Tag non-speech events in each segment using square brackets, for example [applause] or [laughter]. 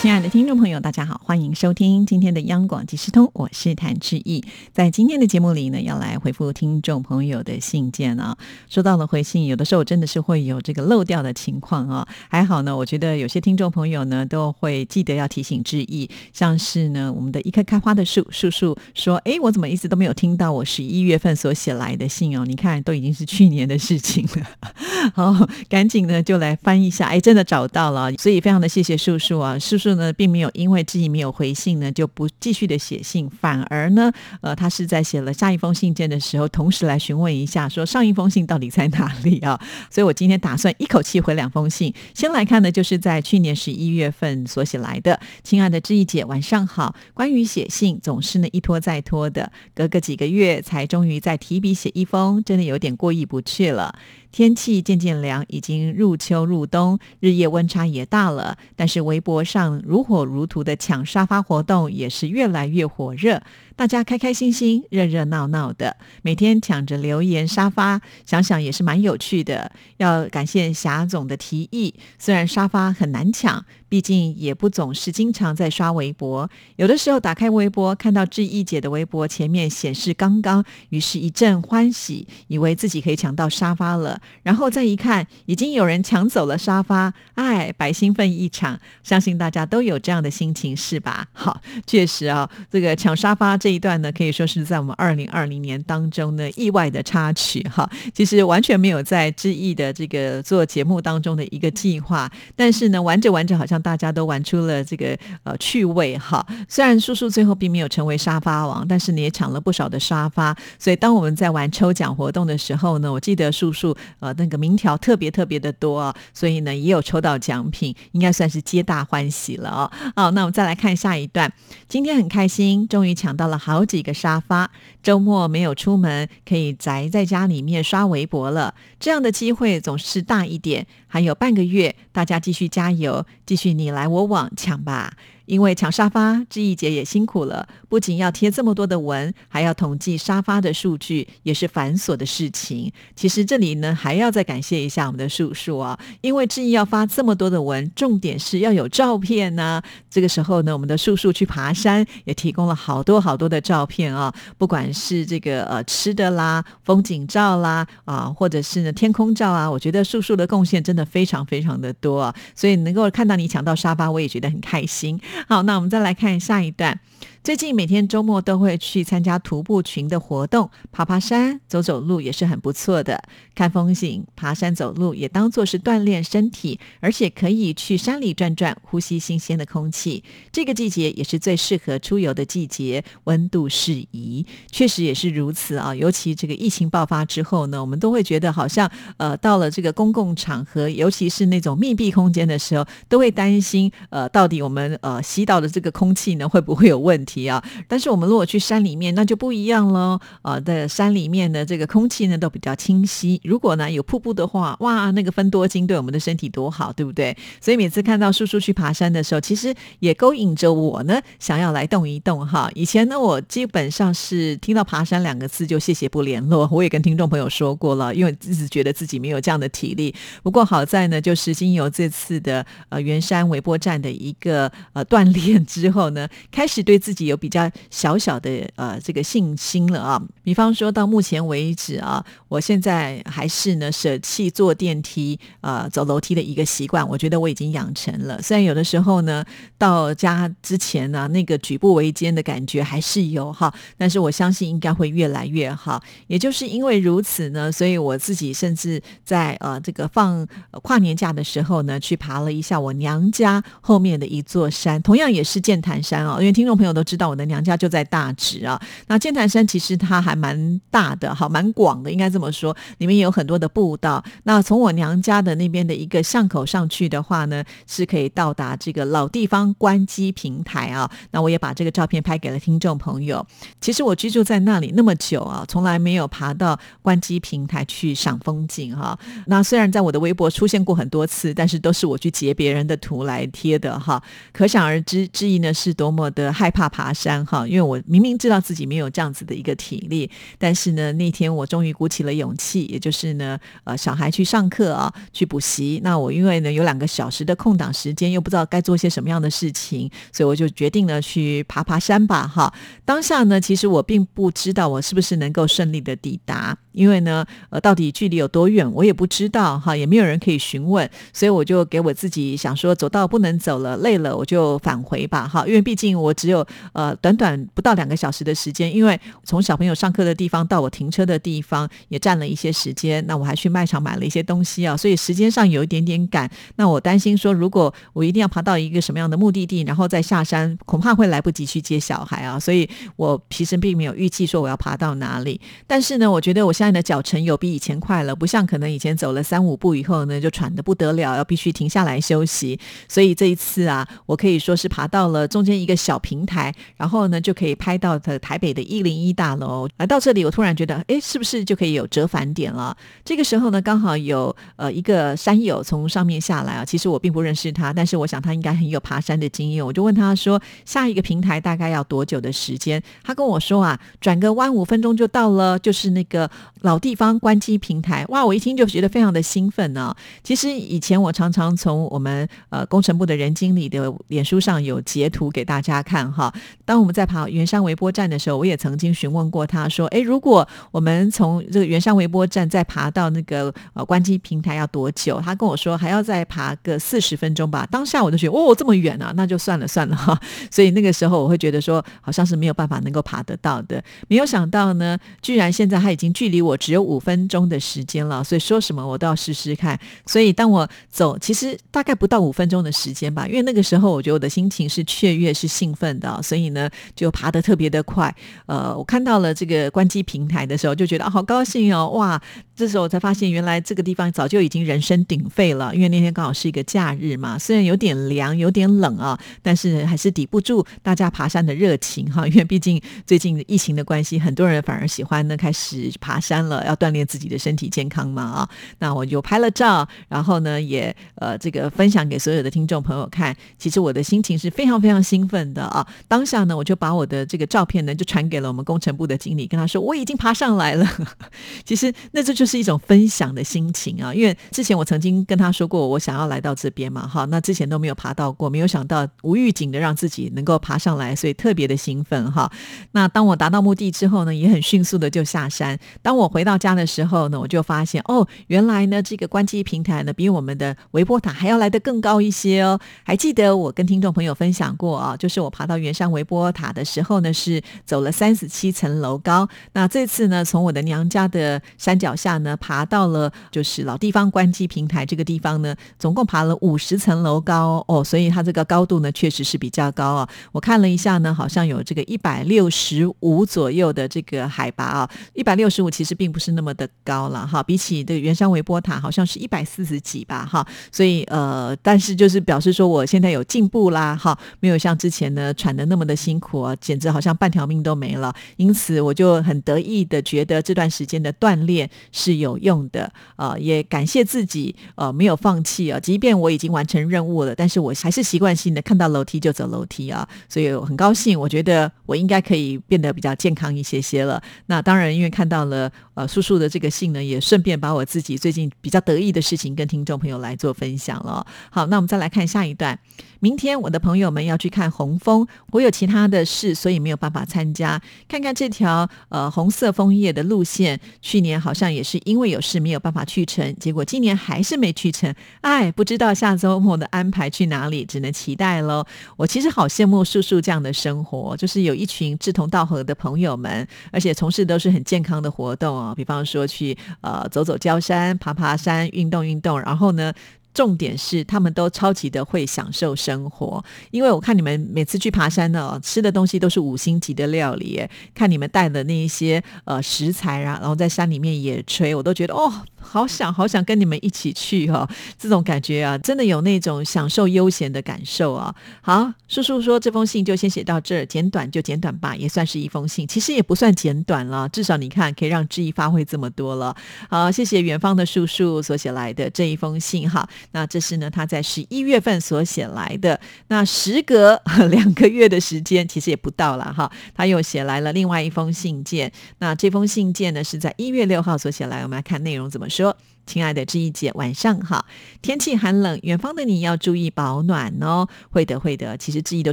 亲爱的听众朋友，大家好，欢迎收听今天的央广即时通，我是谭志毅。在今天的节目里呢，要来回复听众朋友的信件啊。收到了回信，有的时候真的是会有这个漏掉的情况啊。还好呢，我觉得有些听众朋友呢都会记得要提醒志毅，像是呢我们的一棵开花的树树树说：“哎，我怎么一直都没有听到我十一月份所写来的信哦？你看，都已经是去年的事情了。[laughs] ”好，赶紧呢就来翻一下，哎，真的找到了，所以非常的谢谢树树啊，树树。呢，并没有因为自己没有回信呢，就不继续的写信，反而呢，呃，他是在写了下一封信件的时候，同时来询问一下，说上一封信到底在哪里啊？所以我今天打算一口气回两封信。先来看呢，就是在去年十一月份所写来的，亲爱的志毅姐，晚上好。关于写信，总是呢一拖再拖的，隔个几个月才终于再提笔写一封，真的有点过意不去了。天气渐渐凉，已经入秋入冬，日夜温差也大了。但是微博上如火如荼的抢沙发活动也是越来越火热，大家开开心心、热热闹闹的，每天抢着留言沙发，想想也是蛮有趣的。要感谢霞总的提议，虽然沙发很难抢。毕竟也不总是经常在刷微博，有的时候打开微博，看到志毅姐的微博前面显示刚刚，于是一阵欢喜，以为自己可以抢到沙发了。然后再一看，已经有人抢走了沙发，哎，白兴奋一场。相信大家都有这样的心情是吧？[laughs] 好，确实啊，这个抢沙发这这一段呢，可以说是在我们二零二零年当中呢意外的插曲哈。其实完全没有在志毅的这个做节目当中的一个计划，但是呢，玩着玩着好像。大家都玩出了这个呃趣味哈，虽然叔叔最后并没有成为沙发王，但是你也抢了不少的沙发。所以当我们在玩抽奖活动的时候呢，我记得叔叔呃那个名条特别特别的多，所以呢也有抽到奖品，应该算是皆大欢喜了哦。好，那我们再来看下一段。今天很开心，终于抢到了好几个沙发。周末没有出门，可以宅在家里面刷微博了。这样的机会总是大一点。还有半个月，大家继续加油，继续你来我往抢吧。因为抢沙发，志毅姐也辛苦了，不仅要贴这么多的文，还要统计沙发的数据，也是繁琐的事情。其实这里呢，还要再感谢一下我们的叔叔啊，因为志毅要发这么多的文，重点是要有照片呢。这个时候呢，我们的叔叔去爬山，也提供了好多好多的照片啊，不管是这个呃吃的啦、风景照啦啊，或者是呢天空照啊，我觉得叔叔的贡献真的非常非常的多啊，所以能够看到你抢到沙发，我也觉得很开心。好，那我们再来看下一段。最近每天周末都会去参加徒步群的活动，爬爬山、走走路也是很不错的。看风景、爬山、走路也当做是锻炼身体，而且可以去山里转转，呼吸新鲜的空气。这个季节也是最适合出游的季节，温度适宜，确实也是如此啊。尤其这个疫情爆发之后呢，我们都会觉得好像呃到了这个公共场合，尤其是那种密闭空间的时候，都会担心呃到底我们呃吸到的这个空气呢会不会有问题。题啊！但是我们如果去山里面，那就不一样喽。啊，在山里面的这个空气呢，都比较清晰。如果呢有瀑布的话，哇，那个分多精对我们的身体多好，对不对？所以每次看到叔叔去爬山的时候，其实也勾引着我呢，想要来动一动哈。以前呢，我基本上是听到爬山两个字就谢谢不联络。我也跟听众朋友说过了，因为一直觉得自己没有这样的体力。不过好在呢，就是经由这次的呃圆山微波站的一个呃锻炼之后呢，开始对自己。有比较小小的呃这个信心了啊，比方说到目前为止啊，我现在还是呢舍弃坐电梯呃走楼梯的一个习惯，我觉得我已经养成了。虽然有的时候呢到家之前呢那个举步维艰的感觉还是有哈，但是我相信应该会越来越好。也就是因为如此呢，所以我自己甚至在呃这个放跨年假的时候呢，去爬了一下我娘家后面的一座山，同样也是剑潭山哦，因为听众朋友都。知道我的娘家就在大直啊。那剑潭山其实它还蛮大的，好，蛮广的，应该这么说，里面有很多的步道。那从我娘家的那边的一个巷口上去的话呢，是可以到达这个老地方关机平台啊。那我也把这个照片拍给了听众朋友。其实我居住在那里那么久啊，从来没有爬到关机平台去赏风景哈。那虽然在我的微博出现过很多次，但是都是我去截别人的图来贴的哈。可想而知，之一呢是多么的害怕爬山哈。因为我明明知道自己没有这样子的一个体力，但是呢，那天我终于鼓起了勇气，也就是呢，呃，小孩去上课啊，去补习。那我因为呢有两个小时的空档时间，又不知道该做些什么样的事情，所以我就决定呢去爬爬山吧哈。当下呢，其实我并不知道我是不是能够顺利的抵达。因为呢，呃，到底距离有多远，我也不知道哈，也没有人可以询问，所以我就给我自己想说，走到不能走了，累了，我就返回吧哈。因为毕竟我只有呃短短不到两个小时的时间，因为从小朋友上课的地方到我停车的地方也占了一些时间，那我还去卖场买了一些东西啊，所以时间上有一点点赶。那我担心说，如果我一定要爬到一个什么样的目的地，然后再下山，恐怕会来不及去接小孩啊，所以我其实并没有预计说我要爬到哪里。但是呢，我觉得我现在。的脚程有比以前快了，不像可能以前走了三五步以后呢，就喘得不得了，要必须停下来休息。所以这一次啊，我可以说是爬到了中间一个小平台，然后呢就可以拍到的台北的一零一大楼。来到这里，我突然觉得，哎，是不是就可以有折返点了？这个时候呢，刚好有呃一个山友从上面下来啊，其实我并不认识他，但是我想他应该很有爬山的经验，我就问他说，下一个平台大概要多久的时间？他跟我说啊，转个弯五分钟就到了，就是那个。老地方关机平台，哇！我一听就觉得非常的兴奋呢。其实以前我常常从我们呃工程部的人经理的脸书上有截图给大家看哈。当我们在爬圆山微波站的时候，我也曾经询问过他说：“哎，如果我们从这个圆山微波站再爬到那个呃关机平台要多久？”他跟我说还要再爬个四十分钟吧。当下我就觉得哦，这么远啊，那就算了算了哈。所以那个时候我会觉得说，好像是没有办法能够爬得到的。没有想到呢，居然现在他已经距离我。我只有五分钟的时间了，所以说什么我都要试试看。所以当我走，其实大概不到五分钟的时间吧，因为那个时候我觉得我的心情是雀跃、是兴奋的，所以呢就爬得特别的快。呃，我看到了这个关机平台的时候，就觉得啊好高兴哦！哇，这时候我才发现原来这个地方早就已经人声鼎沸了，因为那天刚好是一个假日嘛，虽然有点凉、有点冷啊，但是还是抵不住大家爬山的热情哈。因为毕竟最近疫情的关系，很多人反而喜欢呢开始爬山。了要锻炼自己的身体健康嘛啊，那我就拍了照，然后呢也呃这个分享给所有的听众朋友看。其实我的心情是非常非常兴奋的啊。当下呢我就把我的这个照片呢就传给了我们工程部的经理，跟他说我已经爬上来了。[laughs] 其实那这就是一种分享的心情啊，因为之前我曾经跟他说过我想要来到这边嘛哈，那之前都没有爬到过，没有想到无预警的让自己能够爬上来，所以特别的兴奋哈。那当我达到目的之后呢，也很迅速的就下山。当我回到家的时候呢，我就发现哦，原来呢这个关机平台呢比我们的微波塔还要来得更高一些哦。还记得我跟听众朋友分享过啊，就是我爬到圆山微波塔的时候呢，是走了三十七层楼高。那这次呢，从我的娘家的山脚下呢，爬到了就是老地方关机平台这个地方呢，总共爬了五十层楼高哦，所以它这个高度呢确实是比较高啊。我看了一下呢，好像有这个一百六十五左右的这个海拔啊，一百六十五其实并不是。那么的高了哈，比起这个圆山微波塔好像是一百四十几吧哈，所以呃，但是就是表示说我现在有进步啦哈，没有像之前呢喘的那么的辛苦啊，简直好像半条命都没了。因此我就很得意的觉得这段时间的锻炼是有用的啊，也感谢自己呃没有放弃啊，即便我已经完成任务了，但是我还是习惯性的看到楼梯就走楼梯啊，所以我很高兴，我觉得我应该可以变得比较健康一些些了。那当然因为看到了呃叔叔。的这个信呢，也顺便把我自己最近比较得意的事情跟听众朋友来做分享了。好，那我们再来看下一段。明天我的朋友们要去看红枫，我有其他的事，所以没有办法参加。看看这条呃红色枫叶的路线，去年好像也是因为有事没有办法去成，结果今年还是没去成。哎，不知道下周末的安排去哪里，只能期待喽。我其实好羡慕叔叔这样的生活，就是有一群志同道合的朋友们，而且从事都是很健康的活动比方说去呃走走郊山、爬爬山、运动运动，然后呢。重点是他们都超级的会享受生活，因为我看你们每次去爬山呢，吃的东西都是五星级的料理，看你们带的那一些呃食材啊，然后在山里面野炊，我都觉得哦。好想好想跟你们一起去哈，这种感觉啊，真的有那种享受悠闲的感受啊。好，叔叔说这封信就先写到这儿，简短就简短吧，也算是一封信，其实也不算简短了，至少你看可以让志毅发挥这么多了。好，谢谢远方的叔叔所写来的这一封信哈。那这是呢他在十一月份所写来的，那时隔 [laughs] 两个月的时间，其实也不到了哈，他又写来了另外一封信件。那这封信件呢是在一月六号所写来，我们来看内容怎么。说，说亲爱的志毅姐，晚上好。天气寒冷，远方的你要注意保暖哦。会的，会的。其实志毅都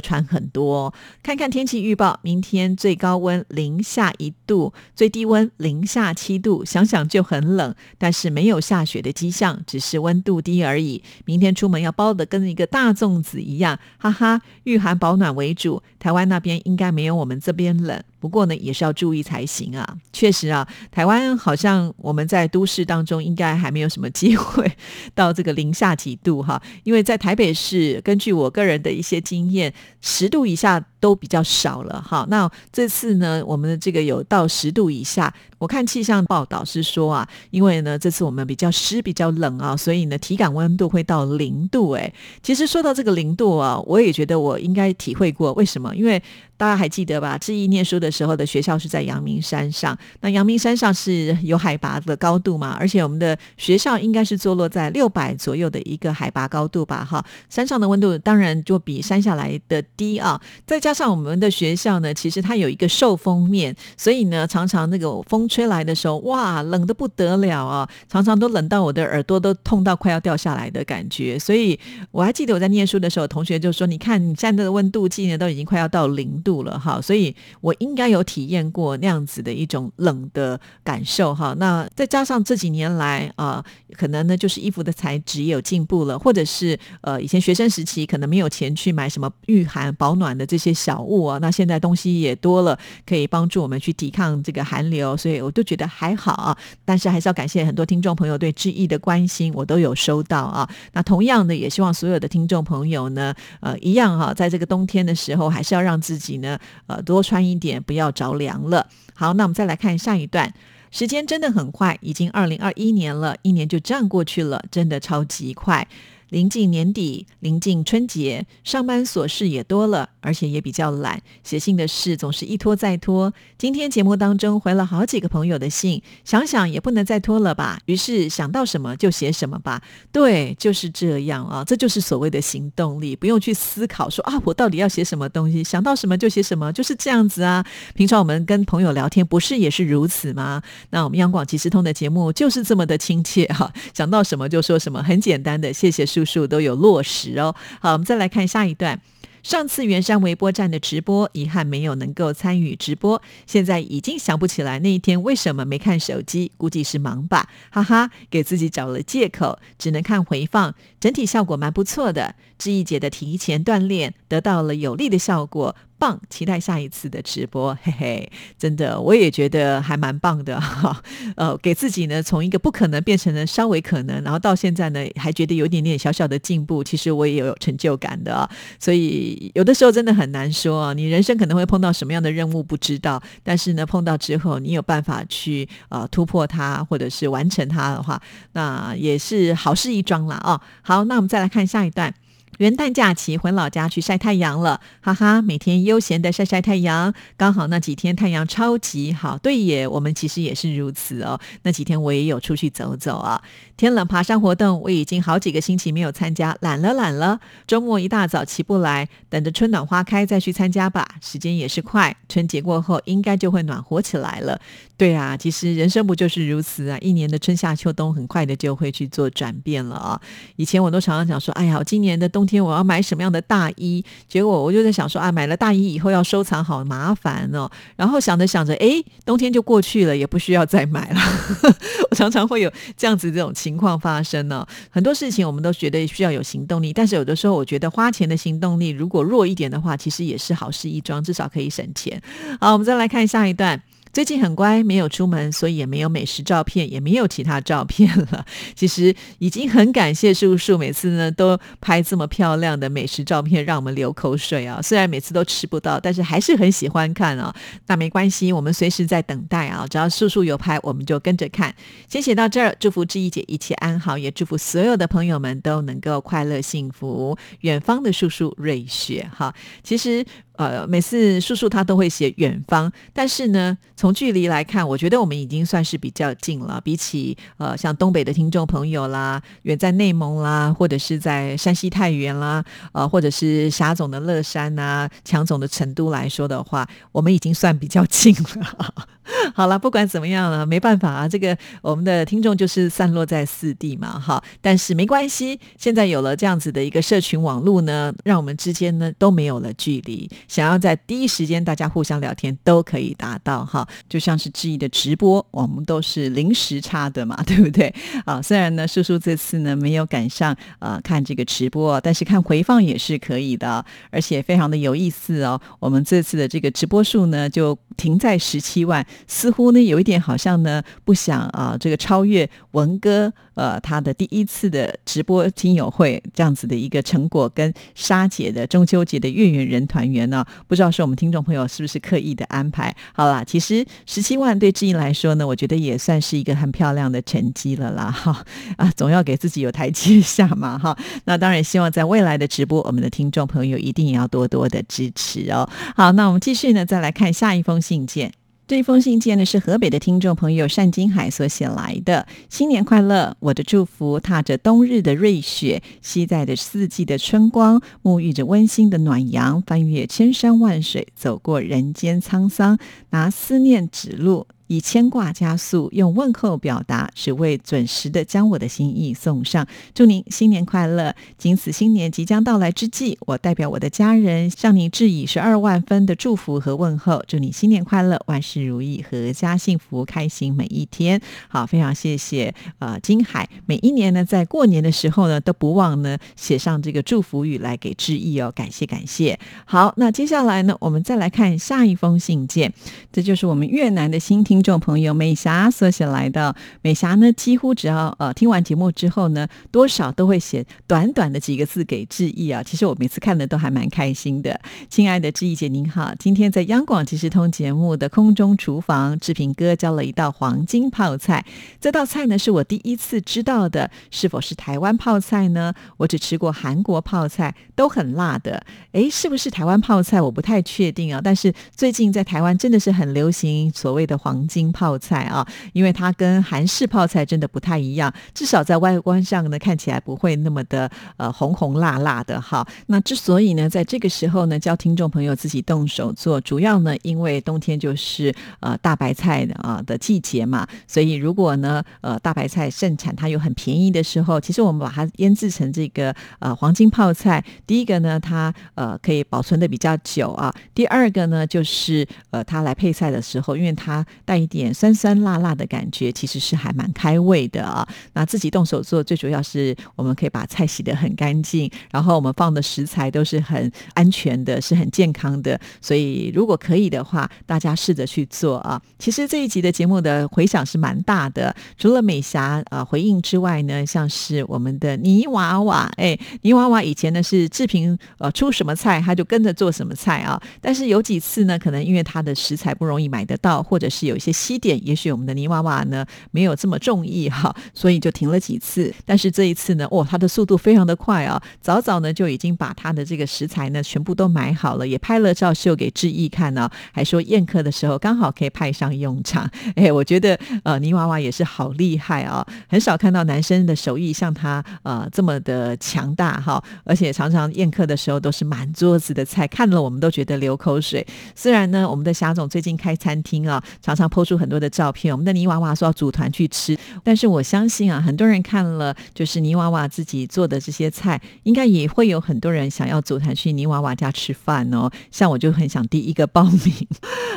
穿很多。看看天气预报，明天最高温零下一度，最低温零下七度，想想就很冷。但是没有下雪的迹象，只是温度低而已。明天出门要包的跟一个大粽子一样，哈哈。御寒保暖为主，台湾那边应该没有我们这边冷。不过呢，也是要注意才行啊。确实啊，台湾好像我们在都市当中应该还还没有什么机会到这个零下几度哈。[laughs] 因为在台北市，根据我个人的一些经验，十度以下都比较少了哈。那这次呢，我们的这个有到十度以下。我看气象报道是说啊，因为呢这次我们比较湿、比较冷啊，所以呢体感温度会到零度。哎，其实说到这个零度啊，我也觉得我应该体会过。为什么？因为大家还记得吧？志毅念书的时候的学校是在阳明山上，那阳明山上是有海拔的高度嘛？而且我们的学校应该是坐落在六百左右的一个海拔高度吧？哈，山上的温度当然就比山下来的低啊。再加上我们的学校呢，其实它有一个受风面，所以呢，常常那个风吹来的时候，哇，冷的不得了啊！常常都冷到我的耳朵都痛到快要掉下来的感觉。所以我还记得我在念书的时候，同学就说：“你看，你现在的温度计呢，都已经快要到零。”度了哈，所以我应该有体验过那样子的一种冷的感受哈。那再加上这几年来啊，可能呢就是衣服的材质也有进步了，或者是呃以前学生时期可能没有钱去买什么御寒保暖的这些小物啊，那现在东西也多了，可以帮助我们去抵抗这个寒流，所以我都觉得还好啊。但是还是要感谢很多听众朋友对志毅的关心，我都有收到啊。那同样的，也希望所有的听众朋友呢，呃，一样哈，在这个冬天的时候，还是要让自己。呢，呃，多穿一点，不要着凉了。好，那我们再来看下一段。时间真的很快，已经二零二一年了，一年就这样过去了，真的超级快。临近年底，临近春节，上班琐事也多了，而且也比较懒，写信的事总是一拖再拖。今天节目当中回了好几个朋友的信，想想也不能再拖了吧，于是想到什么就写什么吧。对，就是这样啊，这就是所谓的行动力，不用去思考说啊，我到底要写什么东西，想到什么就写什么，就是这样子啊。平常我们跟朋友聊天，不是也是如此吗？那我们央广即时通的节目就是这么的亲切哈，想到什么就说什么，很简单的，谢谢。叔叔都有落实哦。好，我们再来看下一段。上次圆山微波站的直播，遗憾没有能够参与直播。现在已经想不起来那一天为什么没看手机，估计是忙吧，哈哈，给自己找了借口，只能看回放。整体效果蛮不错的，志毅姐的提前锻炼得到了有利的效果。棒，期待下一次的直播，嘿嘿，真的，我也觉得还蛮棒的哈。[laughs] 呃，给自己呢从一个不可能变成了稍微可能，然后到现在呢还觉得有点点小小的进步，其实我也有成就感的。所以有的时候真的很难说啊，你人生可能会碰到什么样的任务不知道，但是呢碰到之后你有办法去呃突破它或者是完成它的话，那也是好事一桩了啊。好，那我们再来看下一段。元旦假期回老家去晒太阳了，哈哈，每天悠闲的晒晒太阳，刚好那几天太阳超级好。对耶，我们其实也是如此哦。那几天我也有出去走走啊。天冷爬山活动我已经好几个星期没有参加，懒了懒了。周末一大早起不来，等着春暖花开再去参加吧。时间也是快，春节过后应该就会暖和起来了。对啊，其实人生不就是如此啊？一年的春夏秋冬很快的就会去做转变了啊。以前我都常常讲说，哎呀，今年的冬。天我要买什么样的大衣？结果我就在想说啊，买了大衣以后要收藏，好麻烦哦。然后想着想着，哎，冬天就过去了，也不需要再买了。[laughs] 我常常会有这样子这种情况发生呢。很多事情我们都觉得需要有行动力，但是有的时候我觉得花钱的行动力如果弱一点的话，其实也是好事一桩，至少可以省钱。好，我们再来看下一段。最近很乖，没有出门，所以也没有美食照片，也没有其他照片了。[laughs] 其实已经很感谢叔叔，每次呢都拍这么漂亮的美食照片，让我们流口水啊。虽然每次都吃不到，但是还是很喜欢看啊。那没关系，我们随时在等待啊。只要叔叔有拍，我们就跟着看。先写到这儿，祝福志毅姐一切安好，也祝福所有的朋友们都能够快乐幸福。远方的叔叔瑞雪，哈，其实。呃，每次叔叔他都会写远方，但是呢，从距离来看，我觉得我们已经算是比较近了。比起呃，像东北的听众朋友啦，远在内蒙啦，或者是在山西太原啦，呃，或者是霞总的乐山呐，强总的成都来说的话，我们已经算比较近了。[laughs] 好了，不管怎么样了，没办法啊，这个我们的听众就是散落在四地嘛，哈。但是没关系，现在有了这样子的一个社群网络呢，让我们之间呢都没有了距离。想要在第一时间大家互相聊天都可以达到哈，就像是志毅的直播，我们都是零时差的嘛，对不对？啊，虽然呢叔叔这次呢没有赶上呃看这个直播，但是看回放也是可以的，而且非常的有意思哦。我们这次的这个直播数呢就停在十七万，似乎呢有一点好像呢不想啊这个超越文哥呃他的第一次的直播听友会这样子的一个成果，跟沙姐的中秋节的月圆人团圆呢。不知道是我们听众朋友是不是刻意的安排？好啦，其实十七万对志毅来说呢，我觉得也算是一个很漂亮的成绩了啦。哈 [laughs] 啊，总要给自己有台阶下嘛。哈，那当然希望在未来的直播，我们的听众朋友一定也要多多的支持哦。好，那我们继续呢，再来看下一封信件。这封信件呢是河北的听众朋友单金海所写来的，新年快乐！我的祝福，踏着冬日的瑞雪，吸在着四季的春光，沐浴着温馨的暖阳，翻越千山万水，走过人间沧桑，拿思念指路。以牵挂加速，用问候表达，只为准时的将我的心意送上。祝您新年快乐！仅此新年即将到来之际，我代表我的家人向您致以十二万分的祝福和问候。祝你新年快乐，万事如意，阖家幸福，开心每一天。好，非常谢谢呃金海，每一年呢在过年的时候呢都不忘呢写上这个祝福语来给致意哦，感谢感谢。好，那接下来呢我们再来看下一封信件，这就是我们越南的新听。听众朋友，美霞所写来的美霞呢，几乎只要呃听完节目之后呢，多少都会写短短的几个字给志毅啊。其实我每次看的都还蛮开心的。亲爱的志毅姐您好，今天在央广即时通节目的空中厨房，志平哥教了一道黄金泡菜。这道菜呢是我第一次知道的，是否是台湾泡菜呢？我只吃过韩国泡菜，都很辣的。诶，是不是台湾泡菜？我不太确定啊。但是最近在台湾真的是很流行所谓的黄。金泡菜啊，因为它跟韩式泡菜真的不太一样，至少在外观上呢，看起来不会那么的呃红红辣辣的哈。那之所以呢，在这个时候呢，教听众朋友自己动手做，主要呢，因为冬天就是呃大白菜啊的季节嘛，所以如果呢呃大白菜盛产，它又很便宜的时候，其实我们把它腌制成这个呃黄金泡菜，第一个呢，它呃可以保存的比较久啊，第二个呢，就是呃它来配菜的时候，因为它带一点酸酸辣辣的感觉，其实是还蛮开胃的啊。那自己动手做，最主要是我们可以把菜洗得很干净，然后我们放的食材都是很安全的，是很健康的。所以如果可以的话，大家试着去做啊。其实这一集的节目的回响是蛮大的，除了美霞啊回应之外呢，像是我们的泥娃娃，哎，泥娃娃以前呢是志平呃出什么菜，他就跟着做什么菜啊。但是有几次呢，可能因为他的食材不容易买得到，或者是有些。些西点，也许我们的泥娃娃呢没有这么中意哈，所以就停了几次。但是这一次呢，哇，它的速度非常的快啊！早早呢就已经把它的这个食材呢全部都买好了，也拍了照秀给志毅看呢，还说宴客的时候刚好可以派上用场。哎，我觉得呃泥娃娃也是好厉害啊，很少看到男生的手艺像他呃这么的强大哈，而且常常宴客的时候都是满桌子的菜，看了我们都觉得流口水。虽然呢，我们的霞总最近开餐厅啊，常常。抛出很多的照片，我们的泥娃娃说要组团去吃，但是我相信啊，很多人看了就是泥娃娃自己做的这些菜，应该也会有很多人想要组团去泥娃娃家吃饭哦。[laughs] 像我就很想第一个报名。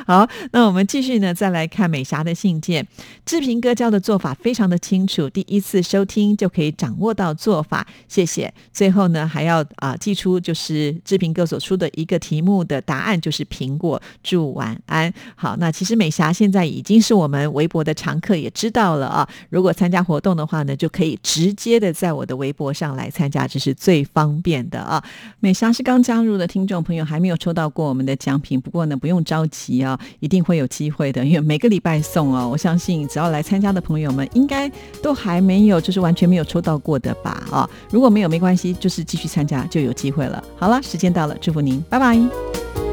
好，那我们继续呢，再来看美霞的信件。志平哥教的做法非常的清楚，第一次收听就可以掌握到做法，谢谢。最后呢，还要啊寄出就是志平哥所出的一个题目的答案，就是苹果。祝晚安。好，那其实美霞现在。已经是我们微博的常客，也知道了啊。如果参加活动的话呢，就可以直接的在我的微博上来参加，这是最方便的啊。美莎是刚加入的听众朋友，还没有抽到过我们的奖品，不过呢，不用着急啊，一定会有机会的，因为每个礼拜送哦。我相信只要来参加的朋友们，应该都还没有就是完全没有抽到过的吧啊。如果没有没关系，就是继续参加就有机会了。好了，时间到了，祝福您，拜拜。